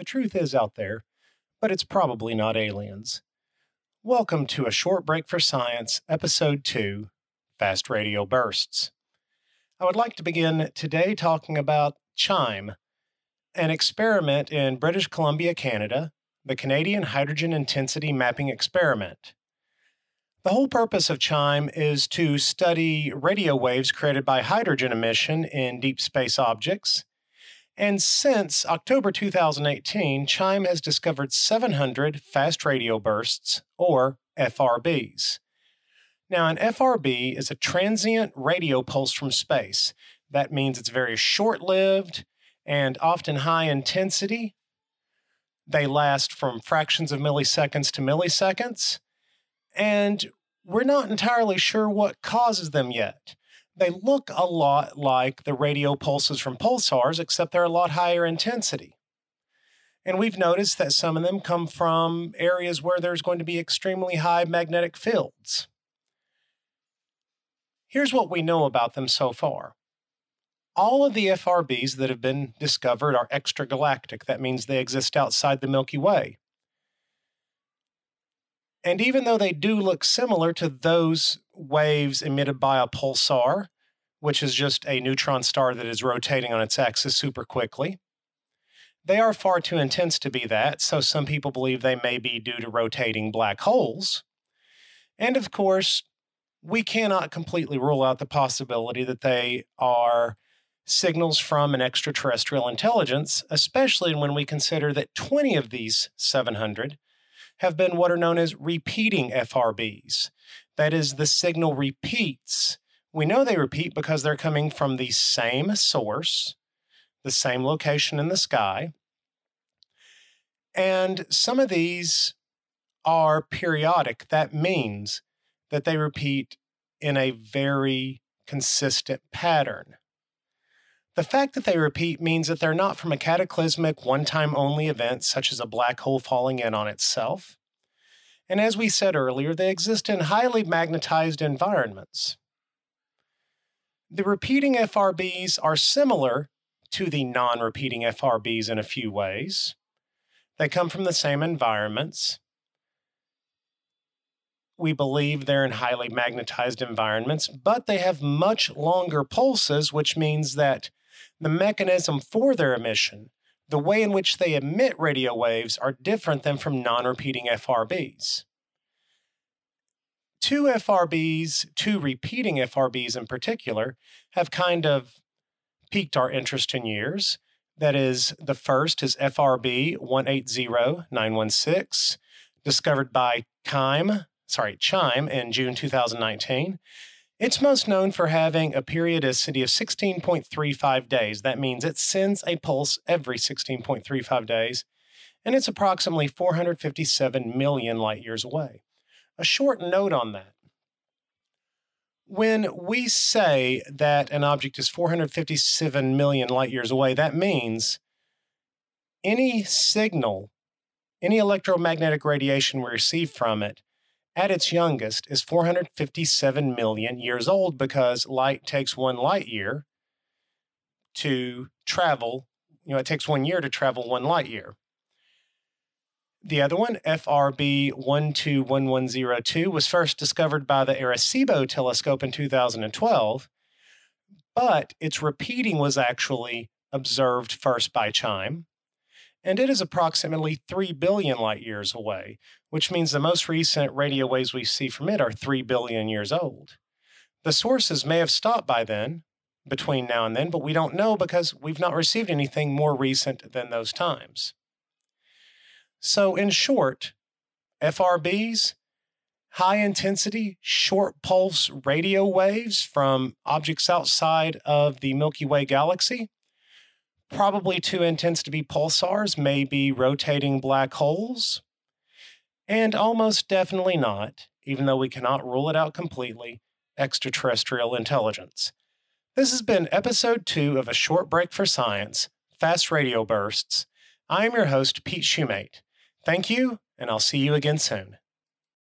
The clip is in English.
The truth is out there, but it's probably not aliens. Welcome to A Short Break for Science, Episode 2 Fast Radio Bursts. I would like to begin today talking about CHIME, an experiment in British Columbia, Canada, the Canadian Hydrogen Intensity Mapping Experiment. The whole purpose of CHIME is to study radio waves created by hydrogen emission in deep space objects. And since October 2018, CHIME has discovered 700 fast radio bursts, or FRBs. Now, an FRB is a transient radio pulse from space. That means it's very short lived and often high intensity. They last from fractions of milliseconds to milliseconds and we're not entirely sure what causes them yet. They look a lot like the radio pulses from pulsars, except they're a lot higher intensity. And we've noticed that some of them come from areas where there's going to be extremely high magnetic fields. Here's what we know about them so far. All of the FRBs that have been discovered are extragalactic. That means they exist outside the Milky Way. And even though they do look similar to those waves emitted by a pulsar, which is just a neutron star that is rotating on its axis super quickly, they are far too intense to be that, so some people believe they may be due to rotating black holes. And of course, we cannot completely rule out the possibility that they are signals from an extraterrestrial intelligence, especially when we consider that 20 of these 700 have been what are known as repeating FRBs. That is, the signal repeats. We know they repeat because they're coming from the same source, the same location in the sky. And some of these are periodic. That means that they repeat in a very consistent pattern. The fact that they repeat means that they're not from a cataclysmic, one time only event such as a black hole falling in on itself. And as we said earlier, they exist in highly magnetized environments. The repeating FRBs are similar to the non repeating FRBs in a few ways. They come from the same environments. We believe they're in highly magnetized environments, but they have much longer pulses, which means that the mechanism for their emission, the way in which they emit radio waves, are different than from non repeating FRBs. Two FRBs, two repeating FRBs in particular, have kind of piqued our interest in years. That is, the first is FRB 180916, discovered by Chime, sorry, Chime in June 2019. It's most known for having a periodicity of 16.35 days. That means it sends a pulse every 16.35 days, and it's approximately 457 million light years away. A short note on that. When we say that an object is 457 million light years away, that means any signal, any electromagnetic radiation we receive from it at its youngest is 457 million years old because light takes one light year to travel. You know, it takes one year to travel one light year. The other one, FRB 121102, was first discovered by the Arecibo telescope in 2012, but its repeating was actually observed first by CHIME and it is approximately 3 billion light years away, which means the most recent radio waves we see from it are 3 billion years old. The sources may have stopped by then, between now and then, but we don't know because we've not received anything more recent than those times. So, in short, FRBs, high intensity, short pulse radio waves from objects outside of the Milky Way galaxy, probably too intense to be pulsars, maybe rotating black holes. And almost definitely not, even though we cannot rule it out completely, extraterrestrial intelligence. This has been episode two of A Short Break for Science Fast Radio Bursts. I am your host, Pete Shumate. Thank you, and I'll see you again soon.